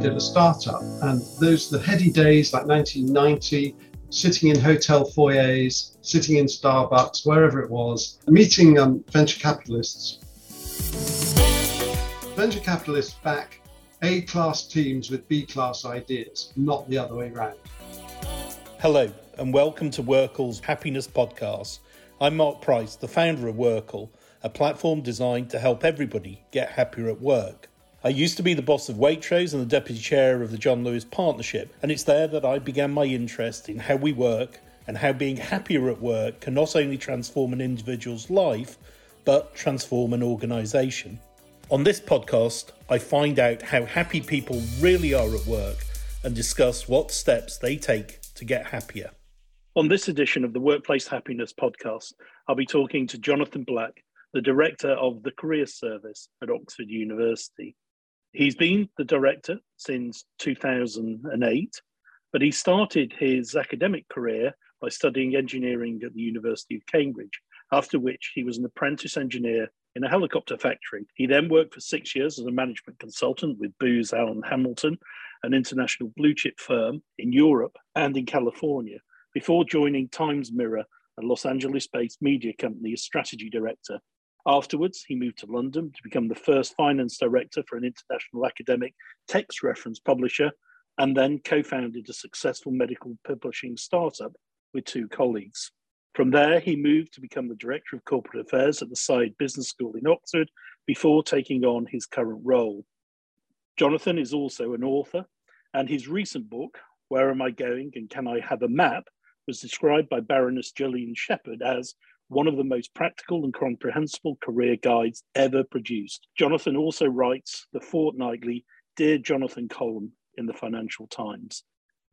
did a startup. And those, the heady days like 1990, sitting in hotel foyers, sitting in Starbucks, wherever it was, meeting um, venture capitalists. Venture capitalists back A class teams with B class ideas, not the other way around. Hello, and welcome to WorkL's Happiness Podcast. I'm Mark Price, the founder of Workle, a platform designed to help everybody get happier at work. I used to be the boss of Waitrose and the deputy chair of the John Lewis Partnership, and it's there that I began my interest in how we work and how being happier at work can not only transform an individual's life, but transform an organisation. On this podcast, I find out how happy people really are at work and discuss what steps they take to get happier. On this edition of the Workplace Happiness Podcast, I'll be talking to Jonathan Black, the director of the Career Service at Oxford University. He's been the director since 2008, but he started his academic career by studying engineering at the University of Cambridge, after which he was an apprentice engineer in a helicopter factory. He then worked for six years as a management consultant with Booz Allen Hamilton, an international blue chip firm in Europe and in California, before joining Times Mirror, a Los Angeles based media company as strategy director Afterwards, he moved to London to become the first finance director for an international academic text reference publisher, and then co founded a successful medical publishing startup with two colleagues. From there, he moved to become the Director of Corporate Affairs at the Saïd Business School in Oxford before taking on his current role. Jonathan is also an author, and his recent book, Where Am I Going and Can I Have a Map, was described by Baroness Gillian Shephard as one of the most practical and comprehensible career guides ever produced. Jonathan also writes the fortnightly Dear Jonathan column in the Financial Times.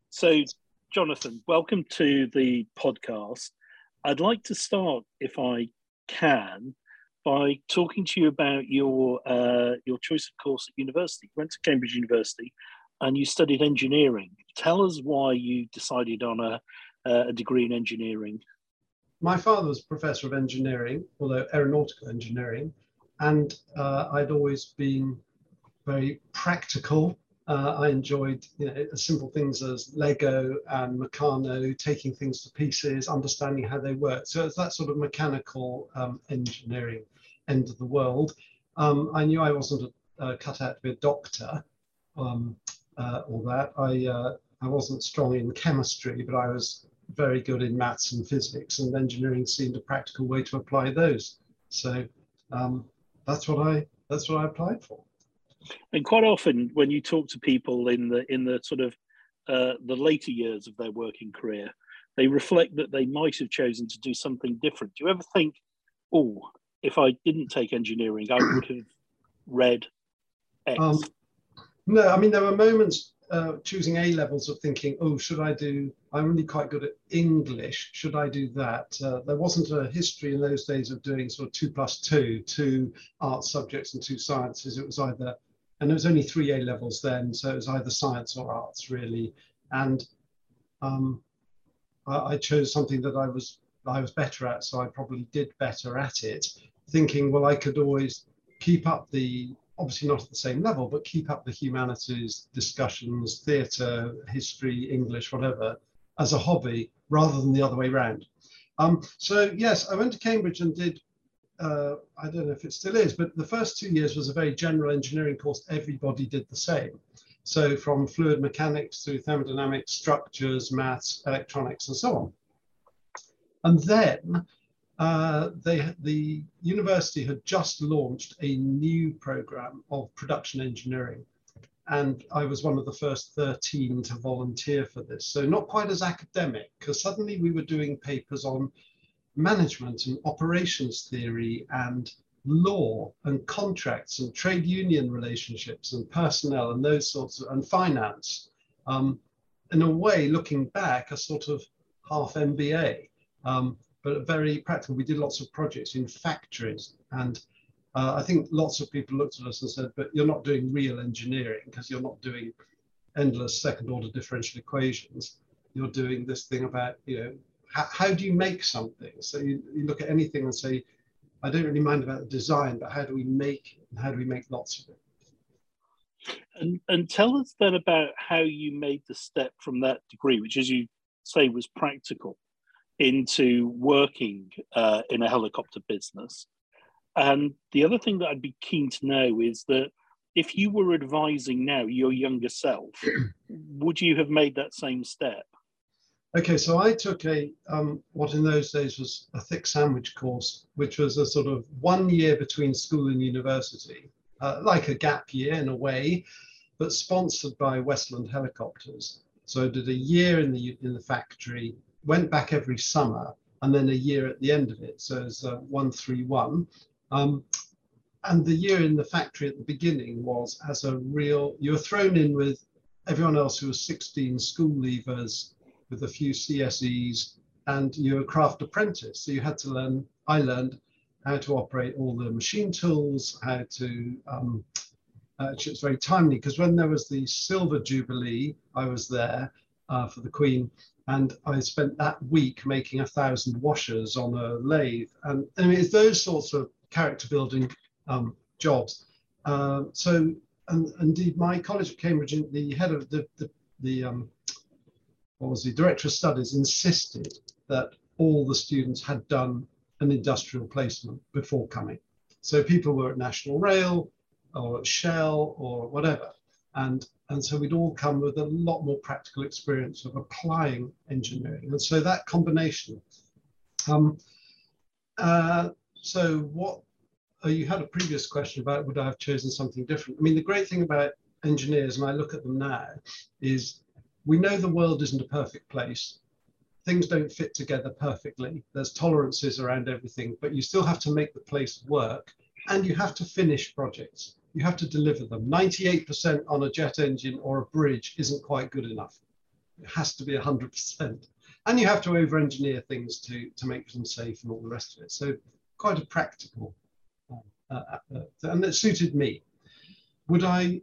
So, Jonathan, welcome to the podcast. I'd like to start, if I can, by talking to you about your uh, your choice of course at university. You went to Cambridge University, and you studied engineering. Tell us why you decided on a, a degree in engineering my father was professor of engineering, although aeronautical engineering, and uh, I'd always been very practical. Uh, I enjoyed you know, simple things as Lego and Meccano, taking things to pieces, understanding how they work. So it's that sort of mechanical um, engineering end of the world. Um, I knew I wasn't cut out to be a doctor um, uh, or that. I, uh, I wasn't strong in chemistry, but I was very good in maths and physics, and engineering seemed a practical way to apply those. So um, that's what I that's what I applied for. And quite often, when you talk to people in the in the sort of uh, the later years of their working career, they reflect that they might have chosen to do something different. Do you ever think, oh, if I didn't take engineering, I would have read X? Um, no, I mean there were moments uh, choosing A levels of thinking, oh, should I do? I'm really quite good at English. Should I do that? Uh, there wasn't a history in those days of doing sort of two plus two, two art subjects and two sciences. It was either, and there was only three A levels then, so it was either science or arts really. And um, I, I chose something that I was I was better at, so I probably did better at it. Thinking, well, I could always keep up the obviously not at the same level, but keep up the humanities discussions, theatre, history, English, whatever, as a hobby rather than the other way around. Um, so yes, I went to Cambridge and did, uh, I don't know if it still is, but the first two years was a very general engineering course. Everybody did the same. So from fluid mechanics through thermodynamics, structures, maths, electronics, and so on. And then uh, they, the university had just launched a new program of production engineering. And I was one of the first 13 to volunteer for this. So not quite as academic, because suddenly we were doing papers on management and operations theory and law and contracts and trade union relationships and personnel and those sorts of, and finance. Um, in a way, looking back, a sort of half MBA. Um, but very practical. We did lots of projects in factories, and uh, I think lots of people looked at us and said, "But you're not doing real engineering because you're not doing endless second-order differential equations. You're doing this thing about you know how, how do you make something? So you, you look at anything and say, I don't really mind about the design, but how do we make and how do we make lots of it?" And, and tell us then about how you made the step from that degree, which, as you say, was practical, into working uh, in a helicopter business. And the other thing that I'd be keen to know is that if you were advising now your younger self, would you have made that same step? Okay, so I took a um, what in those days was a thick sandwich course, which was a sort of one year between school and university, uh, like a gap year in a way, but sponsored by Westland Helicopters. So I did a year in the in the factory, went back every summer, and then a year at the end of it. So it's uh, one three one. Um, and the year in the factory at the beginning was as a real. You were thrown in with everyone else who was 16 school leavers with a few CSEs, and you're a craft apprentice. So you had to learn. I learned how to operate all the machine tools, how to um, Actually, it's very timely because when there was the Silver Jubilee, I was there uh, for the Queen, and I spent that week making a thousand washers on a lathe. And I mean, it's those sorts of character building um, jobs. Uh, so, and indeed, my college at Cambridge, the head of the the, the um, what was the director of studies, insisted that all the students had done an industrial placement before coming. So people were at National Rail, or at Shell or whatever. And, and so we'd all come with a lot more practical experience of applying engineering. And so that combination. Um, uh, so what, uh, you had a previous question about would I have chosen something different? I mean, the great thing about engineers, and I look at them now, is we know the world isn't a perfect place. Things don't fit together perfectly. There's tolerances around everything, but you still have to make the place work and you have to finish projects you have to deliver them. 98% on a jet engine or a bridge isn't quite good enough. It has to be 100%. And you have to over engineer things to, to make them safe and all the rest of it. So quite a practical, uh, uh, uh, and it suited me. Would I,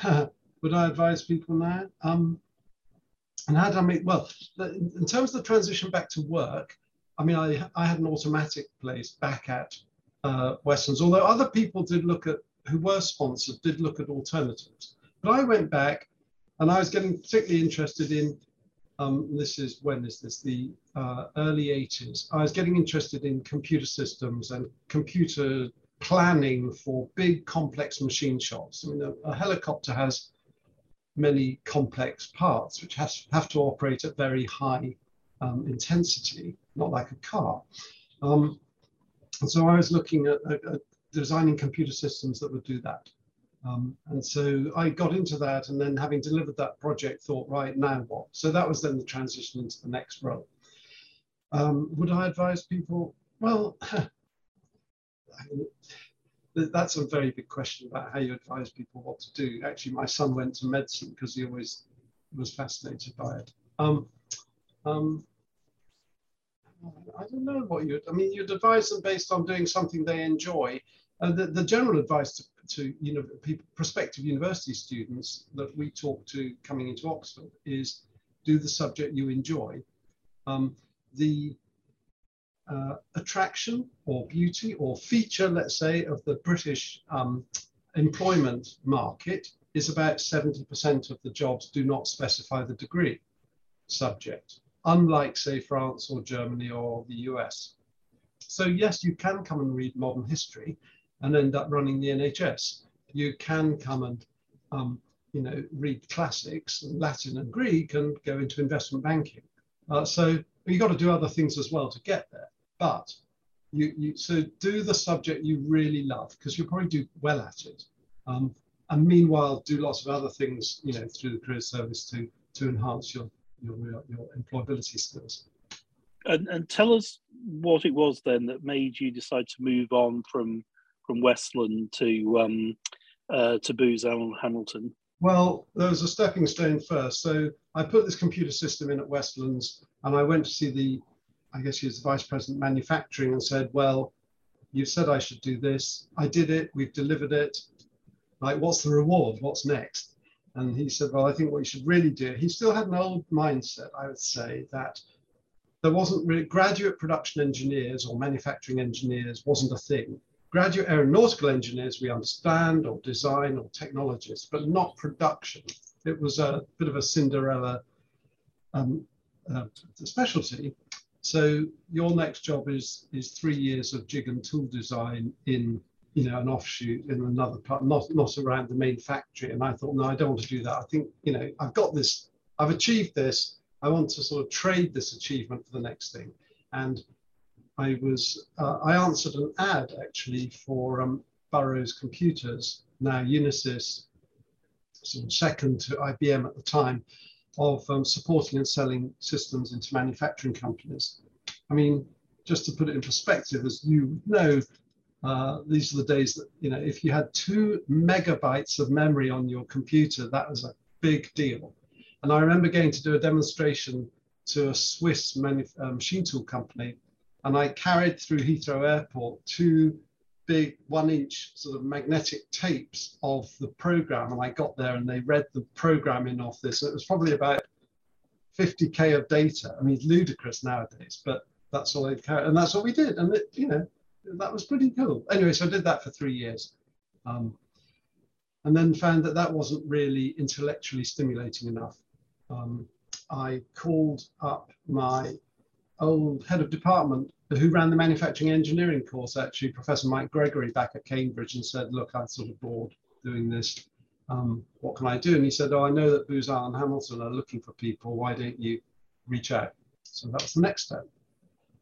would I advise people now? Um, and how did I make, well, in terms of the transition back to work, I mean, I, I had an automatic place back at uh, although other people did look at who were sponsored did look at alternatives. But I went back and I was getting particularly interested in, um, this is, when is this, the uh, early 80s. I was getting interested in computer systems and computer planning for big complex machine shops. I mean, a, a helicopter has many complex parts which has, have to operate at very high um, intensity, not like a car. Um, and so I was looking at, at, designing computer systems that would do that. Um, and so I got into that and then having delivered that project thought, right, now what? So that was then the transition into the next role. Um, would I advise people? Well, that's a very big question about how you advise people what to do. Actually, my son went to medicine because he always was fascinated by it. Um, um, I don't know what you'd, I mean, you'd advise them based on doing something they enjoy uh, the, the general advice to, to you know, people, prospective university students that we talk to coming into Oxford is do the subject you enjoy. Um, the uh, attraction or beauty or feature, let's say, of the British um, employment market is about 70% of the jobs do not specify the degree subject, unlike, say, France or Germany or the US. So, yes, you can come and read modern history, and end up running the NHS. You can come and um, you know read classics, Latin and Greek, and go into investment banking. Uh, so you've got to do other things as well to get there. But you, you so do the subject you really love because you'll probably do well at it. Um, and meanwhile, do lots of other things, you know, through the career service to to enhance your your your employability skills. And, and tell us what it was then that made you decide to move on from from Westland to um, uh, to Booz Allen Hamilton? Well, there was a stepping stone first. So I put this computer system in at Westlands, and I went to see the, I guess he was the vice president manufacturing, and said, "Well, you said I should do this. I did it. We've delivered it. Like, what's the reward? What's next?" And he said, "Well, I think what you should really do." He still had an old mindset, I would say, that there wasn't really graduate production engineers or manufacturing engineers wasn't a thing graduate aeronautical engineers, we understand, or design, or technologists, but not production. It was a bit of a Cinderella um, uh, specialty. So your next job is is three years of jig and tool design in you know an offshoot in another part, not not around the main factory. And I thought, no, I don't want to do that. I think you know I've got this, I've achieved this. I want to sort of trade this achievement for the next thing. And I was uh, I answered an ad actually for um, Burroughs Computers, now Unisys, sort of second to IBM at the time, of um, supporting and selling systems into manufacturing companies. I mean, just to put it in perspective, as you know, uh, these are the days that, you know, if you had two megabytes of memory on your computer, that was a big deal. And I remember going to do a demonstration to a Swiss uh, machine tool company, and I carried through Heathrow Airport two big one inch sort of magnetic tapes of the program. And I got there and they read the programming off this. It was probably about 50K of data. I mean, ludicrous nowadays, but that's all they carried. And that's what we did. And it, you know, that was pretty cool. Anyway, so I did that for three years. Um, and then found that that wasn't really intellectually stimulating enough. Um, I called up my old head of department who ran the manufacturing engineering course, actually, Professor Mike Gregory back at Cambridge, and said, Look, I'm sort of bored doing this. Um, what can I do? And he said, Oh, I know that Booz Allen Hamilton are looking for people. Why don't you reach out? So that was the next step.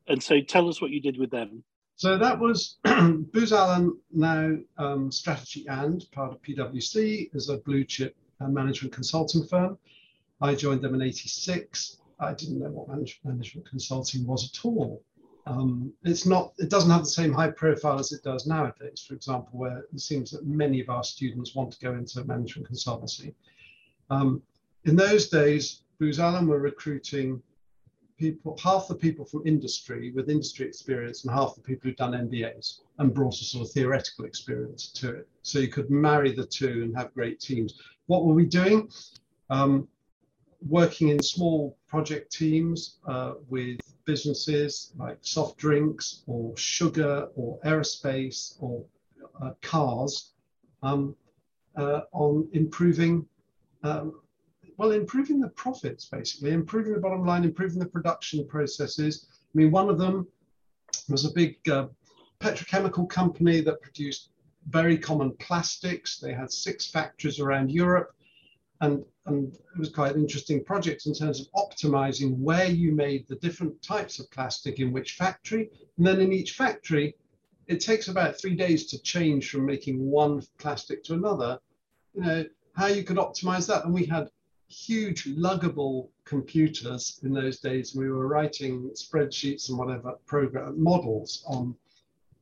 And so tell us what you did with them. So that was Booz Allen, now um, Strategy and part of PwC, is a blue chip uh, management consulting firm. I joined them in 86. I didn't know what management consulting was at all. Um, it's not, it doesn't have the same high profile as it does nowadays, for example, where it seems that many of our students want to go into management consultancy. Um, in those days, Booz Allen were recruiting people, half the people from industry with industry experience and half the people who'd done MBAs and brought a sort of theoretical experience to it. So you could marry the two and have great teams. What were we doing? Um, working in small project teams uh, with businesses like soft drinks or sugar or aerospace or uh, cars um, uh, on improving, um, well, improving the profits basically, improving the bottom line, improving the production processes. I mean, one of them was a big uh, petrochemical company that produced very common plastics. They had six factories around Europe and, and it was quite an interesting project in terms of optimizing where you made the different types of plastic in which factory. And then in each factory, it takes about three days to change from making one plastic to another. You know, how you could optimize that. And we had huge luggable computers in those days. We were writing spreadsheets and whatever program models on,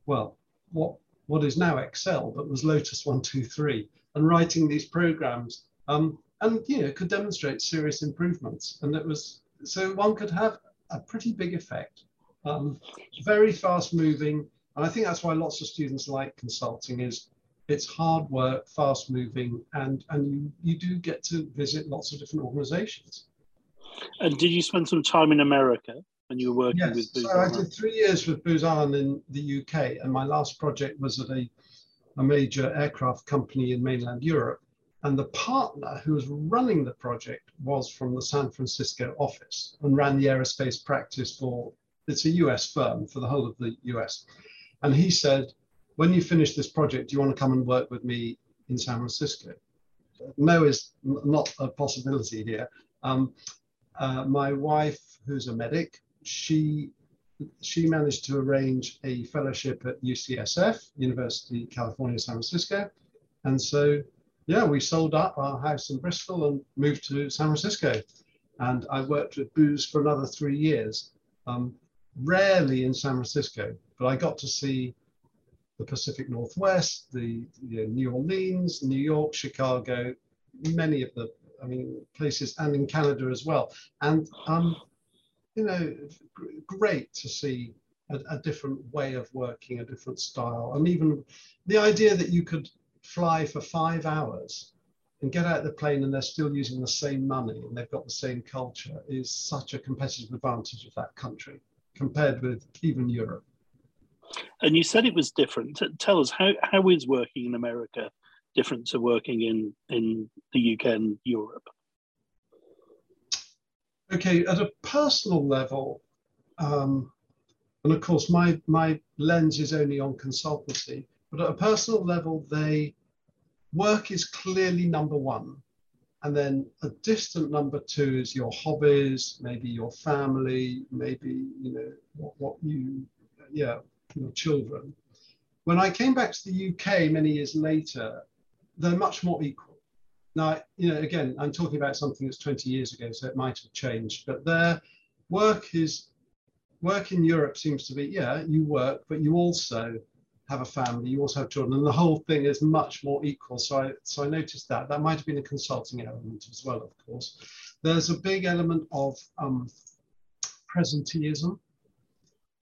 well, what, what is now Excel, but was Lotus 123, and writing these programs. Um, and you know, could demonstrate serious improvements. And it was so one could have a pretty big effect. Um, very fast moving, and I think that's why lots of students like consulting is it's hard work, fast moving, and and you you do get to visit lots of different organisations. And did you spend some time in America when you were working yes. with Booz so I did three years with Booz Allen in the UK, and my last project was at a, a major aircraft company in mainland Europe. And the partner who was running the project was from the San Francisco office and ran the aerospace practice for, it's a US firm for the whole of the US. And he said, when you finish this project, do you want to come and work with me in San Francisco? No is not a possibility here. Um, uh, my wife, who's a medic, she she managed to arrange a fellowship at UCSF, University California, San Francisco. And so yeah, we sold up our house in Bristol and moved to San Francisco. And I worked with Booz for another three years, um, rarely in San Francisco, but I got to see the Pacific Northwest, the New Orleans, New York, Chicago, many of the, I mean, places, and in Canada as well. And, um, you know, great to see a, a different way of working, a different style. And even the idea that you could fly for five hours and get out of the plane and they're still using the same money and they've got the same culture is such a competitive advantage of that country compared with even Europe. And you said it was different. Tell us how how is working in America different to working in in the UK and Europe? Okay, at a personal level, um, and of course my my lens is only on consultancy, but at a personal level, they work is clearly number one. And then a distant number two is your hobbies, maybe your family, maybe, you know, what, what you, yeah, your children. When I came back to the UK many years later, they're much more equal. Now, you know, again, I'm talking about something that's 20 years ago, so it might have changed, but their work is, work in Europe seems to be, yeah, you work, but you also have a family, you also have children, and the whole thing is much more equal. So I, so I noticed that. That might have been a consulting element as well, of course. There's a big element of um, presenteeism.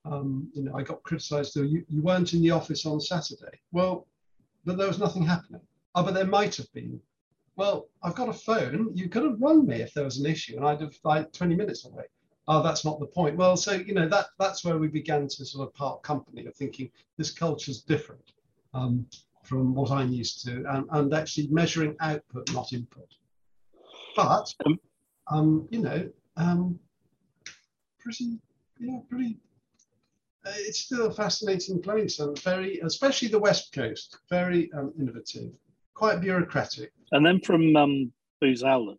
Um, you know, I got criticized, though, you, you weren't in the office on Saturday. Well, but there was nothing happening. Oh, but there might have been. Well, I've got a phone. You could have run me if there was an issue, and I'd have like 20 minutes away oh, that's not the point. Well, so you know that that's where we began to sort of part company of thinking this culture's different um, from what I'm used to, and, and actually measuring output, not input. But um, um you know, um, pretty, yeah, pretty. Uh, it's still a fascinating place and very, especially the West Coast, very um, innovative, quite bureaucratic. And then from um, Booz Allen,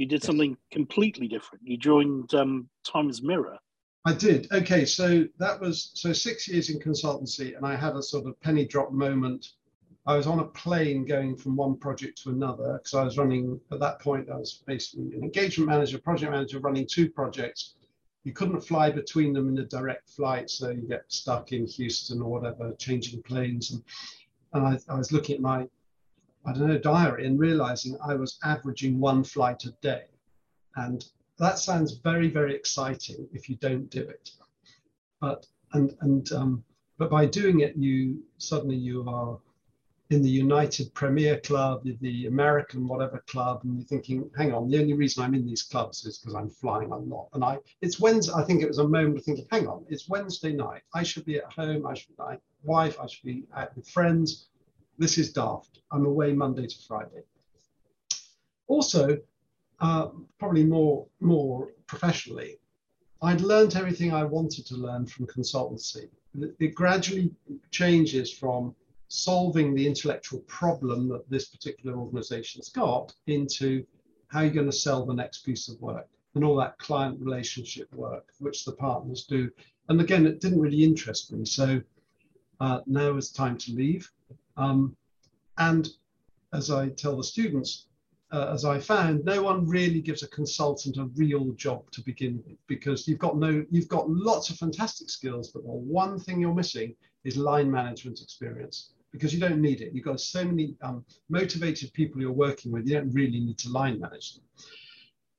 you did something completely different. You joined um, Times Mirror. I did. Okay, so that was so six years in consultancy, and I had a sort of penny drop moment. I was on a plane going from one project to another because I was running at that point. I was basically an engagement manager, project manager, running two projects. You couldn't fly between them in a direct flight, so you get stuck in Houston or whatever, changing planes. And, and I, I was looking at my I don't know, diary and realizing I was averaging one flight a day. And that sounds very, very exciting if you don't do it. But and and um, but by doing it, you suddenly you are in the United Premier Club, the American whatever club, and you're thinking, hang on, the only reason I'm in these clubs is because I'm flying a lot. And I it's Wednesday, I think it was a moment of thinking, hang on, it's Wednesday night. I should be at home, I should be my wife, I should be out with friends this is daft. I'm away Monday to Friday. Also, uh, probably more, more professionally, I'd learned everything I wanted to learn from consultancy. It gradually changes from solving the intellectual problem that this particular organization's got into how you're going to sell the next piece of work and all that client relationship work, which the partners do. And again, it didn't really interest me. So uh, now it's time to leave. Um, and as I tell the students, uh, as I found, no one really gives a consultant a real job to begin with because you've got no, you've got lots of fantastic skills, but the one thing you're missing is line management experience because you don't need it. You've got so many um, motivated people you're working with, you don't really need to line manage them.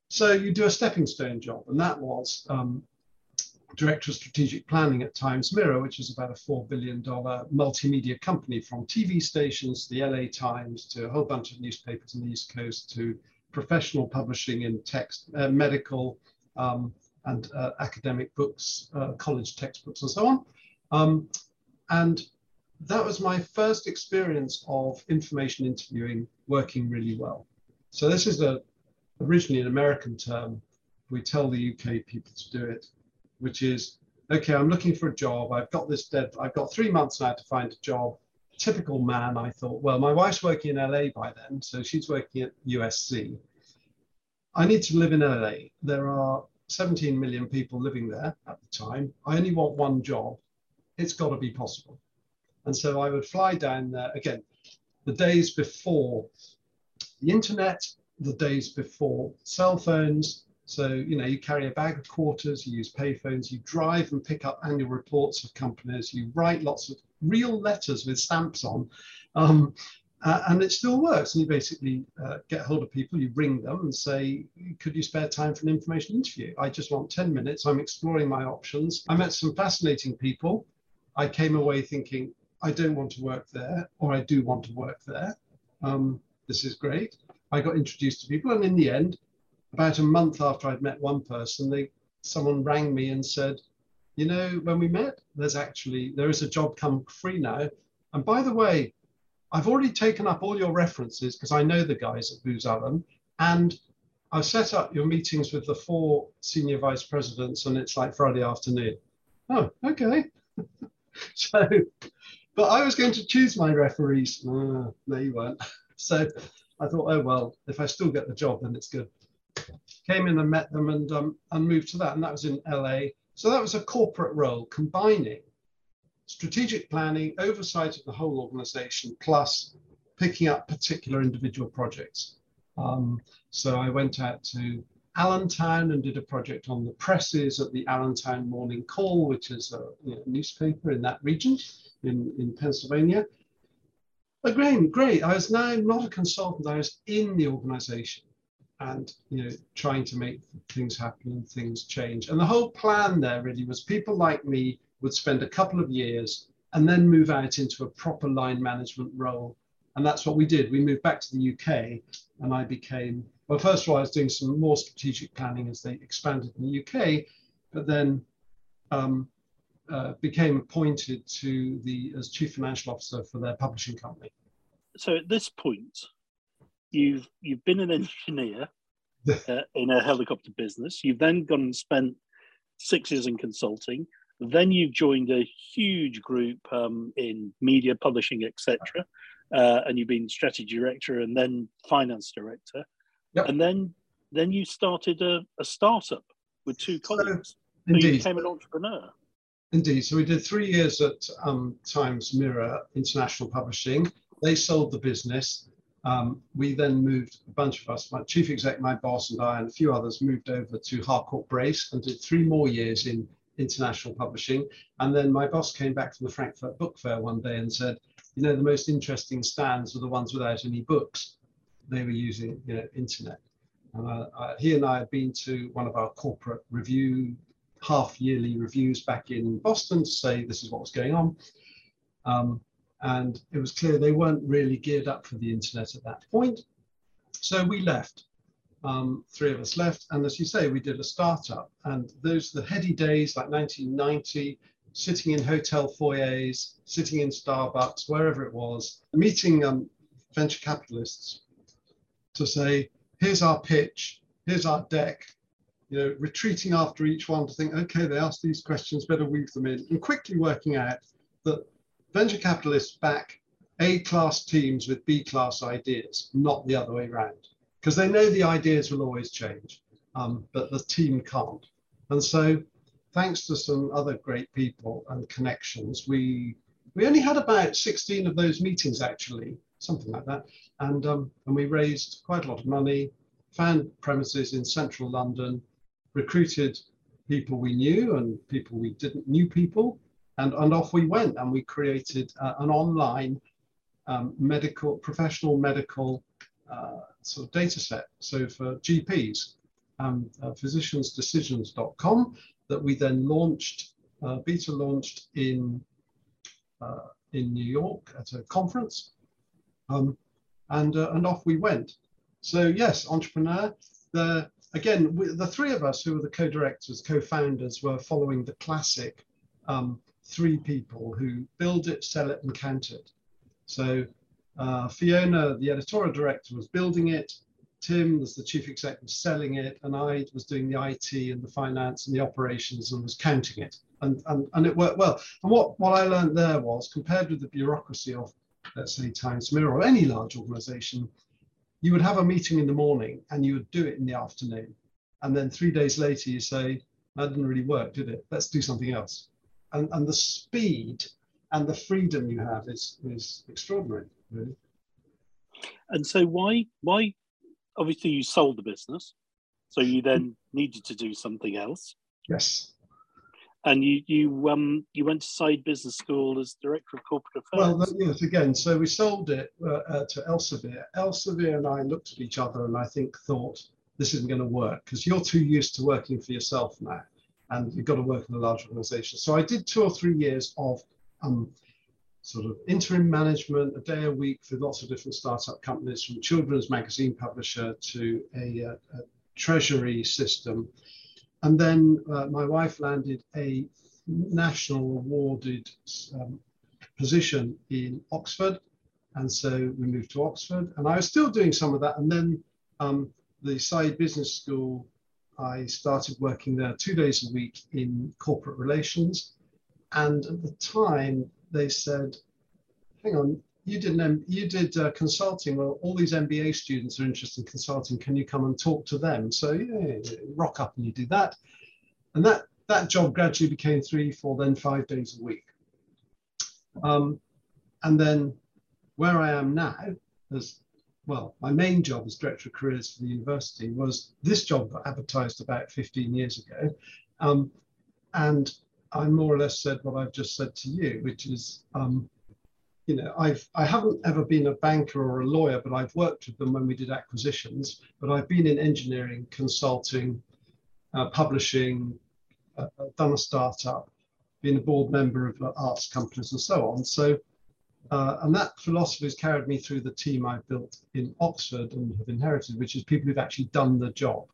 So you do a stepping stone job, and that was um, director of strategic planning at Times Mirror, which is about a $4 billion multimedia company from TV stations, the LA Times, to a whole bunch of newspapers in the East Coast, to professional publishing in text, uh, medical, um, and uh, academic books, uh, college textbooks, and so on. Um, and that was my first experience of information interviewing working really well. So this is a originally an American term. We tell the UK people to do it which is, okay, I'm looking for a job. I've got this dead, I've got three months now to find a job. Typical man, I thought, well, my wife's working in LA by then, so she's working at USC. I need to live in LA. There are 17 million people living there at the time. I only want one job. It's got to be possible. And so I would fly down there again, the days before the internet, the days before cell phones, so, you know, you carry a bag of quarters, you use payphones, you drive and pick up annual reports of companies, you write lots of real letters with stamps on, um, uh, and it still works. And you basically uh, get hold of people, you ring them and say, could you spare time for an information interview? I just want 10 minutes. I'm exploring my options. I met some fascinating people. I came away thinking, I don't want to work there, or I do want to work there. Um, this is great. I got introduced to people, and in the end, about a month after I'd met one person, they someone rang me and said, you know, when we met, there's actually, there is a job come free now. And by the way, I've already taken up all your references because I know the guys at Booz Allen. And I've set up your meetings with the four senior vice presidents and it's like Friday afternoon. Oh, okay. so, but I was going to choose my referees. Ah, no, you weren't. So I thought, oh, well, if I still get the job, then it's good. Came in and met them and, um, and moved to that. And that was in LA. So that was a corporate role combining strategic planning, oversight of the whole organization, plus picking up particular individual projects. Um, so I went out to Allentown and did a project on the presses at the Allentown Morning Call, which is a you know, newspaper in that region in, in Pennsylvania. Again, great. I was now not a consultant, I was in the organization and you know trying to make things happen and things change. And the whole plan there really was people like me would spend a couple of years and then move out into a proper line management role. And that's what we did. We moved back to the UK and I became, well, first of all, I was doing some more strategic planning as they expanded in the UK, but then um, uh, became appointed to the as chief financial officer for their publishing company. So at this point, you've you've been an engineer uh, in a helicopter business. You've then gone and spent six years in consulting. Then you've joined a huge group um, in media, publishing, etc. Uh, and you've been strategy director and then finance director. Yep. And then then you started a, a startup with two colleagues. So, so you became an entrepreneur. Indeed. So we did three years at um, Times Mirror International Publishing. They sold the business. Um, we then moved, a bunch of us, my chief exec, my boss, and I, and a few others moved over to Harcourt Brace and did three more years in international publishing. And then my boss came back from the Frankfurt Book Fair one day and said, you know, the most interesting stands were the ones without any books. They were using, you know, internet. And uh, uh, he and I had been to one of our corporate review, half yearly reviews back in Boston to say this is what was going on. Um, and it was clear they weren't really geared up for the internet at that point. So we left um, three of us left. And as you say, we did a startup. And those the heady days, like 1990, sitting in hotel foyers, sitting in Starbucks, wherever it was, meeting um, venture capitalists to say, here's our pitch, here's our deck, you know, retreating after each one to think, okay, they asked these questions, better weave them in, and quickly working out that venture capitalists back A class teams with B class ideas, not the other way around because they know the ideas will always change, um, but the team can't. And so, thanks to some other great people and connections, we we only had about 16 of those meetings actually, something like that, and um, and we raised quite a lot of money, found premises in central London, recruited people we knew and people we didn't knew people, and and off we went, and we created uh, an online um, medical professional medical uh, sort of data set. So for GPs, um, uh, physiciansdecisions.com that we then launched, uh, beta launched in, uh, in New York at a conference. Um, and, uh, and off we went. So yes, entrepreneur, the, again, we, the three of us who were the co-directors, co-founders were following the classic um, three people who build it, sell it and count it. So uh, Fiona, the editorial director, was building it. Tim was the chief exec, executive selling it, and I was doing the IT and the finance and the operations and was counting it. And, and, and it worked well. And what, what I learned there was compared with the bureaucracy of, let's say, Times Mirror or any large organization, you would have a meeting in the morning and you would do it in the afternoon. And then three days later, you say, that didn't really work, did it? Let's do something else. And, and the speed and the freedom you have is, is extraordinary. Really. And so why why obviously you sold the business, so you then needed to do something else. Yes. And you you um you went to Saïd Business School as director of corporate affairs. Well, yes, again, so we sold it uh, uh, to Elsevier. Elsevier and I looked at each other and I think thought this isn't going to work because you're too used to working for yourself now, and you've got to work in a large organization. So I did two or three years of um, sort of interim management, a day a week for lots of different startup companies, from children's magazine publisher to a, a, a treasury system. And then uh, my wife landed a national awarded um, position in Oxford. And so we moved to Oxford and I was still doing some of that. And then um, the Saïd Business School, I started working there two days a week in corporate relations. And at the time they said, hang on, you did you did uh, consulting. Well, all these MBA students are interested in consulting. Can you come and talk to them? So yeah, rock up and you do that, and that that job gradually became three, four, then five days a week. Um, and then where I am now, as well, my main job as director of careers for the university was this job got advertised about 15 years ago, um, and I more or less said what I've just said to you, which is. Um, you know, I've I haven't ever been a banker or a lawyer, but I've worked with them when we did acquisitions. But I've been in engineering, consulting, uh, publishing, uh, done a startup, been a board member of uh, arts companies, and so on. So, uh, and that philosophy has carried me through the team I've built in Oxford and have inherited, which is people who've actually done the job.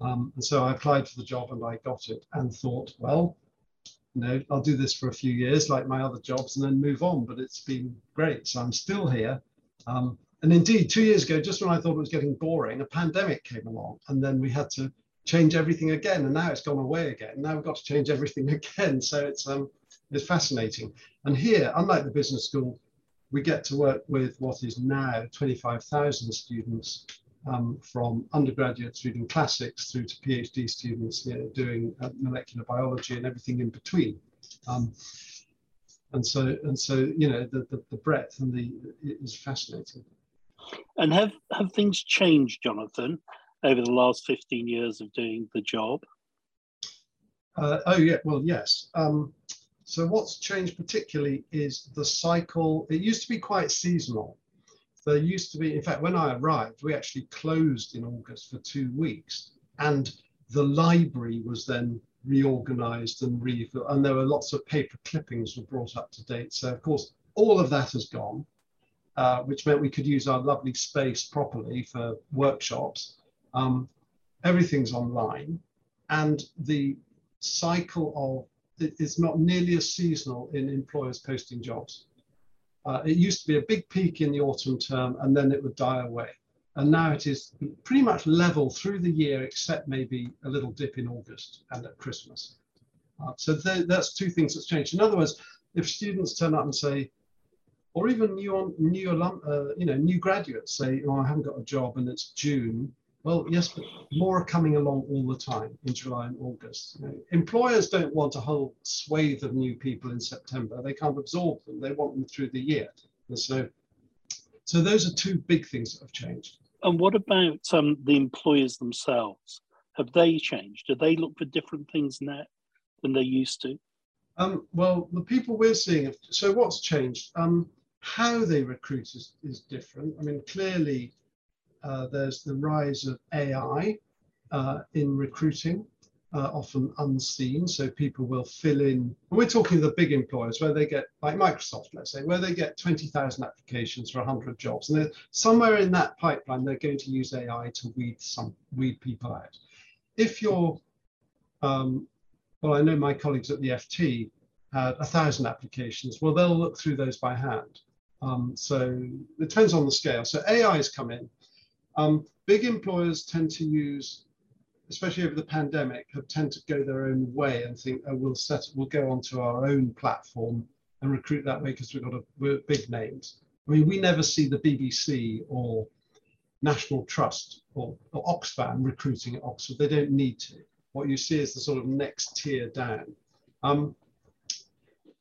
Um, and so I applied for the job and I got it and thought, well, you know, I'll do this for a few years like my other jobs and then move on. But it's been great. So I'm still here. Um, and indeed, two years ago, just when I thought it was getting boring, a pandemic came along and then we had to change everything again. And now it's gone away again. Now we've got to change everything again. So it's, um, it's fascinating. And here, unlike the business school, we get to work with what is now 25,000 students um, from undergraduates reading classics through to PhD students you know, doing uh, molecular biology and everything in between. Um, and so, and so, you know, the, the, the breadth and the is fascinating. And have have things changed, Jonathan, over the last fifteen years of doing the job? Uh, oh yeah, well yes. Um, so what's changed particularly is the cycle. It used to be quite seasonal there used to be, in fact, when I arrived, we actually closed in August for two weeks. And the library was then reorganized and re and there were lots of paper clippings were brought up to date. So of course, all of that has gone, uh, which meant we could use our lovely space properly for workshops. Um, everything's online, and the cycle of it is not nearly as seasonal in employers posting jobs. Uh, it used to be a big peak in the autumn term and then it would die away. And now it is pretty much level through the year, except maybe a little dip in August and at Christmas. Uh, so th that's two things that's changed. In other words, if students turn up and say, or even new new alum, uh, you know, new graduates say, "Oh, I haven't got a job," and it's June, well, yes, but more are coming along all the time in July and August. You know, employers don't want a whole swathe of new people in September. They can't absorb them. They want them through the year. And so, so those are two big things that have changed. And what about um, the employers themselves? Have they changed? Do they look for different things now than they used to? Um, well, the people we're seeing, so what's changed? Um, how they recruit is, is different. I mean, clearly, uh, there's the rise of AI uh, in recruiting, uh, often unseen. So people will fill in. We're talking the big employers where they get, like Microsoft, let's say, where they get 20,000 applications for 100 jobs, and somewhere in that pipeline they're going to use AI to weed some weed people out. If you're, um, well, I know my colleagues at the FT had a thousand applications. Well, they'll look through those by hand. Um, so it depends on the scale. So AI has come in. Um, big employers tend to use, especially over the pandemic, have tend to go their own way and think, oh, we'll set, we'll go onto our own platform and recruit that way because we've got a, we're big names. I mean, we never see the BBC or National Trust or, or Oxfam recruiting at Oxford. They don't need to. What you see is the sort of next tier down. Um,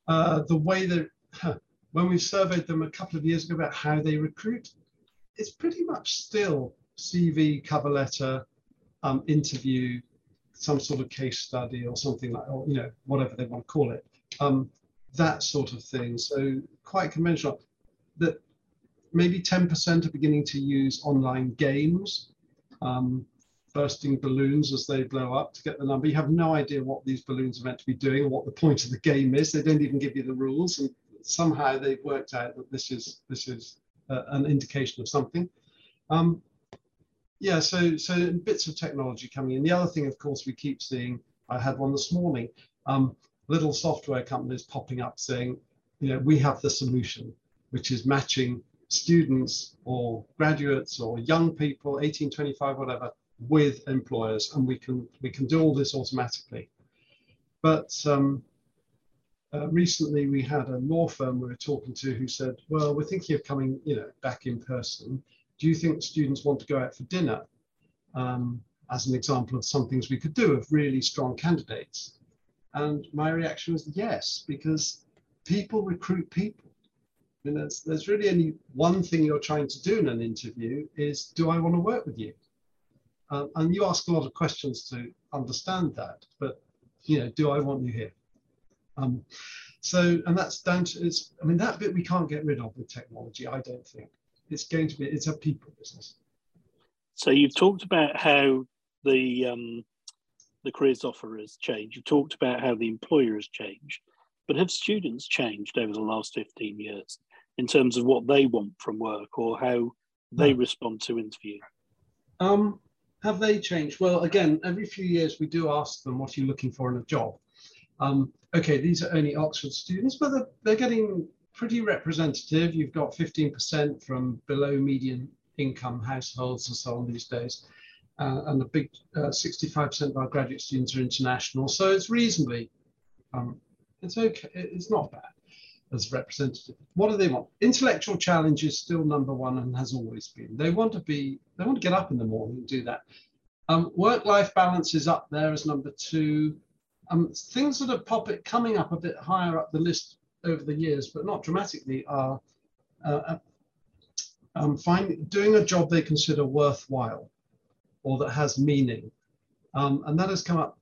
uh, the way that, when we surveyed them a couple of years ago about how they recruit, it's pretty much still CV, cover letter, um, interview, some sort of case study or something like, or you know, whatever they want to call it, um, that sort of thing. So quite conventional. That maybe 10% are beginning to use online games, um, bursting balloons as they blow up to get the number. You have no idea what these balloons are meant to be doing or what the point of the game is. They don't even give you the rules, and somehow they've worked out that this is this is uh, an indication of something. Um, yeah, so so bits of technology coming in. The other thing, of course, we keep seeing. I had one this morning. Um, little software companies popping up saying, you know, we have the solution, which is matching students or graduates or young people, 18, 25, whatever, with employers, and we can we can do all this automatically. But um, uh, recently we had a law firm we were talking to who said, well, we're thinking of coming, you know, back in person. Do you think students want to go out for dinner? Um, as an example of some things we could do of really strong candidates. And my reaction was yes, because people recruit people. I mean, there's, there's really only one thing you're trying to do in an interview is, do I want to work with you? Um, and you ask a lot of questions to understand that, but you know, do I want you here? Um, so, and that's down to, it's, I mean, that bit we can't get rid of with technology, I don't think. It's going to be, it's a people business. So you've talked about how the um, the careers offer has changed. You've talked about how the employer has changed, but have students changed over the last 15 years in terms of what they want from work or how they hmm. respond to interview? Um, have they changed? Well, again, every few years we do ask them, what are you looking for in a job? Um, okay, these are only Oxford students, but they're, they're getting pretty representative. You've got 15% from below median income households and so on these days. Uh, and a big 65% uh, of our graduate students are international. So it's reasonably, um, it's okay, it's not bad as representative. What do they want? Intellectual challenge is still number one and has always been. They want to be, they want to get up in the morning and do that. Um, Work-life balance is up there as number two. Um, things that are pop coming up a bit higher up the list over the years, but not dramatically, are uh, uh um, find, doing a job they consider worthwhile or that has meaning. Um, and that has come up.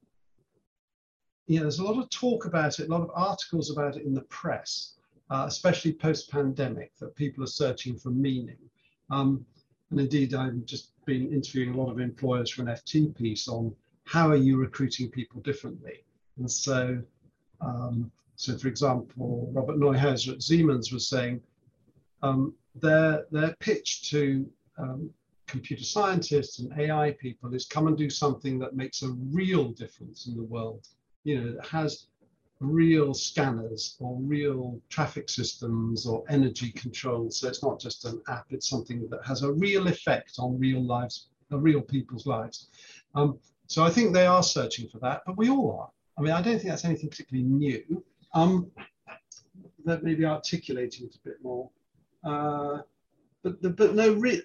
Yeah, there's a lot of talk about it, a lot of articles about it in the press, uh, especially post-pandemic, that people are searching for meaning. Um, and indeed, I've just been interviewing a lot of employers for an FT piece on how are you recruiting people differently. And so, um, so for example, Robert Neuhauser at Siemens was saying um, their their pitch to um, computer scientists and AI people is come and do something that makes a real difference in the world. You know, that has real scanners or real traffic systems or energy control. So it's not just an app, it's something that has a real effect on real lives, uh, real people's lives. Um, so I think they are searching for that, but we all are. I mean, I don't think that's anything particularly new. Um, that maybe articulating it a bit more. Uh, but, but no, re-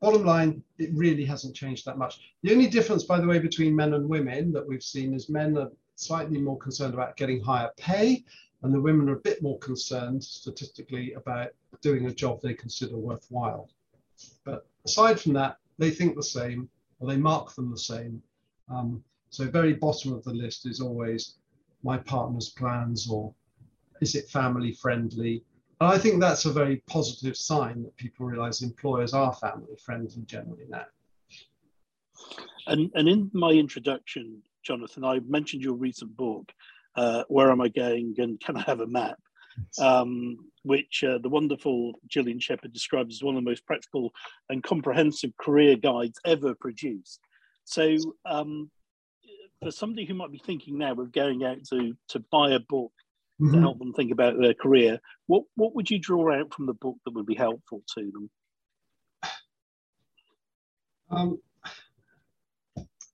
bottom line, it really hasn't changed that much. The only difference, by the way, between men and women that we've seen is men are slightly more concerned about getting higher pay, and the women are a bit more concerned statistically about doing a job they consider worthwhile. But aside from that, they think the same, or they mark them the same. Um, so very bottom of the list is always my partner's plans, or is it family friendly? And I think that's a very positive sign that people realize employers are family friendly generally now. And, and in my introduction, Jonathan, I mentioned your recent book, uh, Where Am I Going and Can I Have a Map? Um, which uh, the wonderful Gillian Shephard describes as one of the most practical and comprehensive career guides ever produced. So, um, for somebody who might be thinking now of going out to, to buy a book mm-hmm. to help them think about their career. What what would you draw out from the book that would be helpful to them? Um,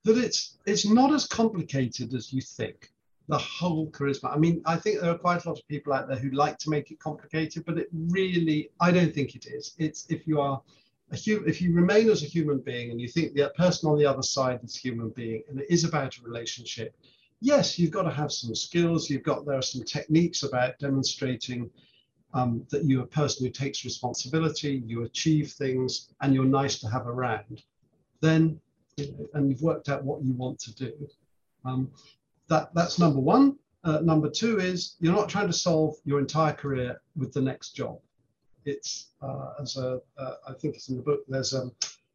that it's it's not as complicated as you think. The whole charisma. I mean, I think there are quite a lot of people out there who like to make it complicated, but it really, I don't think it is. It's if you are if you remain as a human being and you think the person on the other side is a human being, and it is about a relationship, yes, you've got to have some skills. You've got there are some techniques about demonstrating um, that you're a person who takes responsibility, you achieve things, and you're nice to have around. Then, and you've worked out what you want to do. Um, that that's number one. Uh, number two is you're not trying to solve your entire career with the next job. It's uh, as a uh, I think it's in the book. There's a,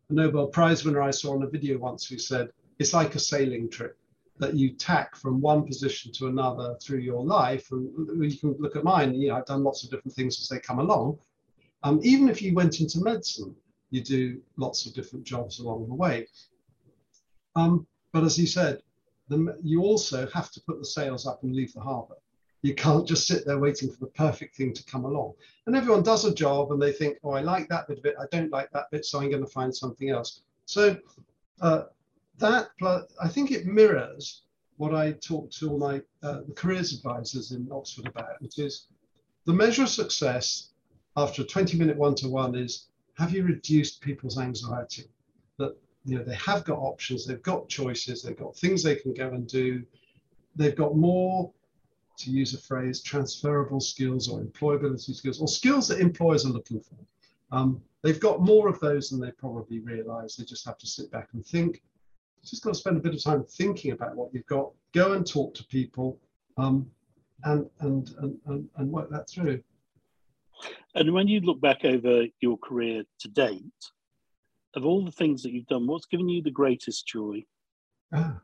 a Nobel Prize winner I saw on a video once who said it's like a sailing trip that you tack from one position to another through your life. And you can look at mine, you know, I've done lots of different things as they come along. Um, even if you went into medicine, you do lots of different jobs along the way. Um, but as you said, the, you also have to put the sails up and leave the harbour. You can't just sit there waiting for the perfect thing to come along. And everyone does a job and they think, oh, I like that bit of it. I don't like that bit, so I'm going to find something else. So uh, that, I think it mirrors what I talk to all my uh, careers advisors in Oxford about, which is the measure of success after a 20 minute one to one is have you reduced people's anxiety? That you know they have got options, they've got choices, they've got things they can go and do, they've got more, to use a phrase, transferable skills or employability skills, or skills that employers are looking for. Um, they've got more of those than they probably realize. They just have to sit back and think. Just got to spend a bit of time thinking about what you've got. Go and talk to people, um, and, and and and work that through. And when you look back over your career to date, of all the things that you've done, what's given you the greatest joy? Ah.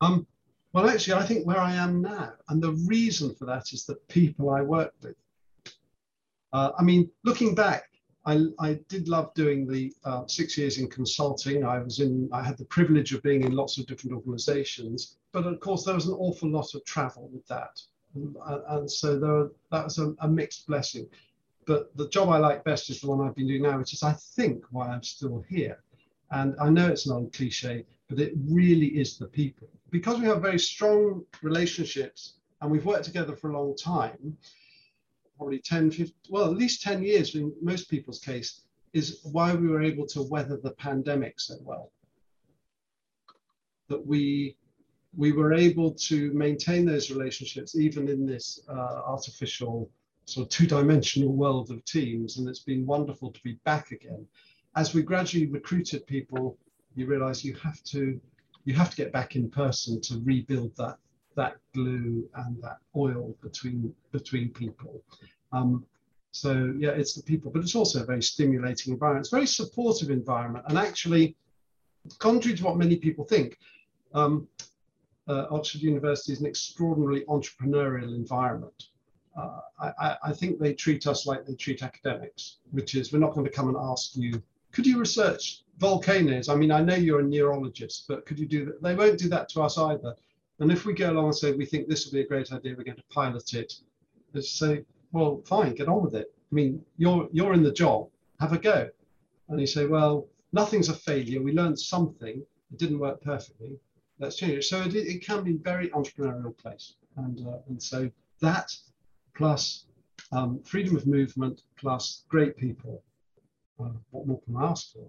Um, well, actually, I think where I am now, and the reason for that is the people I work with. Uh, I mean, looking back, I, I did love doing the uh, six years in consulting. I was in, I had the privilege of being in lots of different organizations, but of course, there was an awful lot of travel with that. And, and so there, that was a, a, mixed blessing. But the job I like best is the one I've been doing now, which is, I think, why I'm still here. And I know it's an old cliche, but it really is the people. Because we have very strong relationships and we've worked together for a long time, probably 10, 15, well, at least 10 years in most people's case, is why we were able to weather the pandemic so well. That we we were able to maintain those relationships even in this uh, artificial sort of two-dimensional world of teams and it's been wonderful to be back again as we gradually recruited people you realize you have to you have to get back in person to rebuild that that glue and that oil between between people. Um, so yeah it's the people but it's also a very stimulating environment. It's a very supportive environment. And actually contrary to what many people think um, uh, Oxford University is an extraordinarily entrepreneurial environment. Uh, I, I, think they treat us like they treat academics, which is we're not going to come and ask you, could you research volcanoes? I mean, I know you're a neurologist, but could you do that? They won't do that to us either. And if we go along and say, we think this will be a great idea, we're going to pilot it, they say, well, fine, get on with it. I mean, you're, you're in the job, have a go. And you say, well, nothing's a failure. We learned something. It didn't work perfectly Let's change it, So it can be very entrepreneurial place. And, uh, and so that plus um, freedom of movement plus great people, uh, what more can I ask for?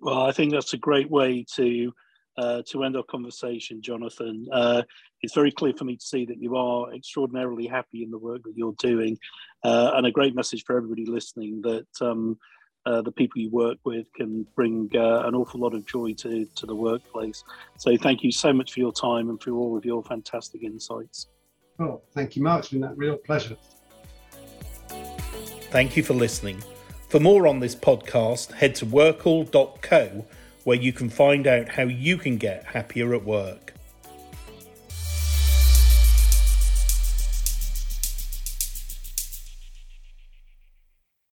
Well, I think that's a great way to uh, to end our conversation, Jonathan. Uh, it's very clear for me to see that you are extraordinarily happy in the work that you're doing, uh, and a great message for everybody listening that um, uh, the people you work with can bring uh, an awful lot of joy to, to the workplace. So thank you so much for your time and for all of your fantastic insights. Oh, thank you, Mark. It's been a real pleasure. Thank you for listening. For more on this podcast, head to workl.co where you can find out how you can get happier at work.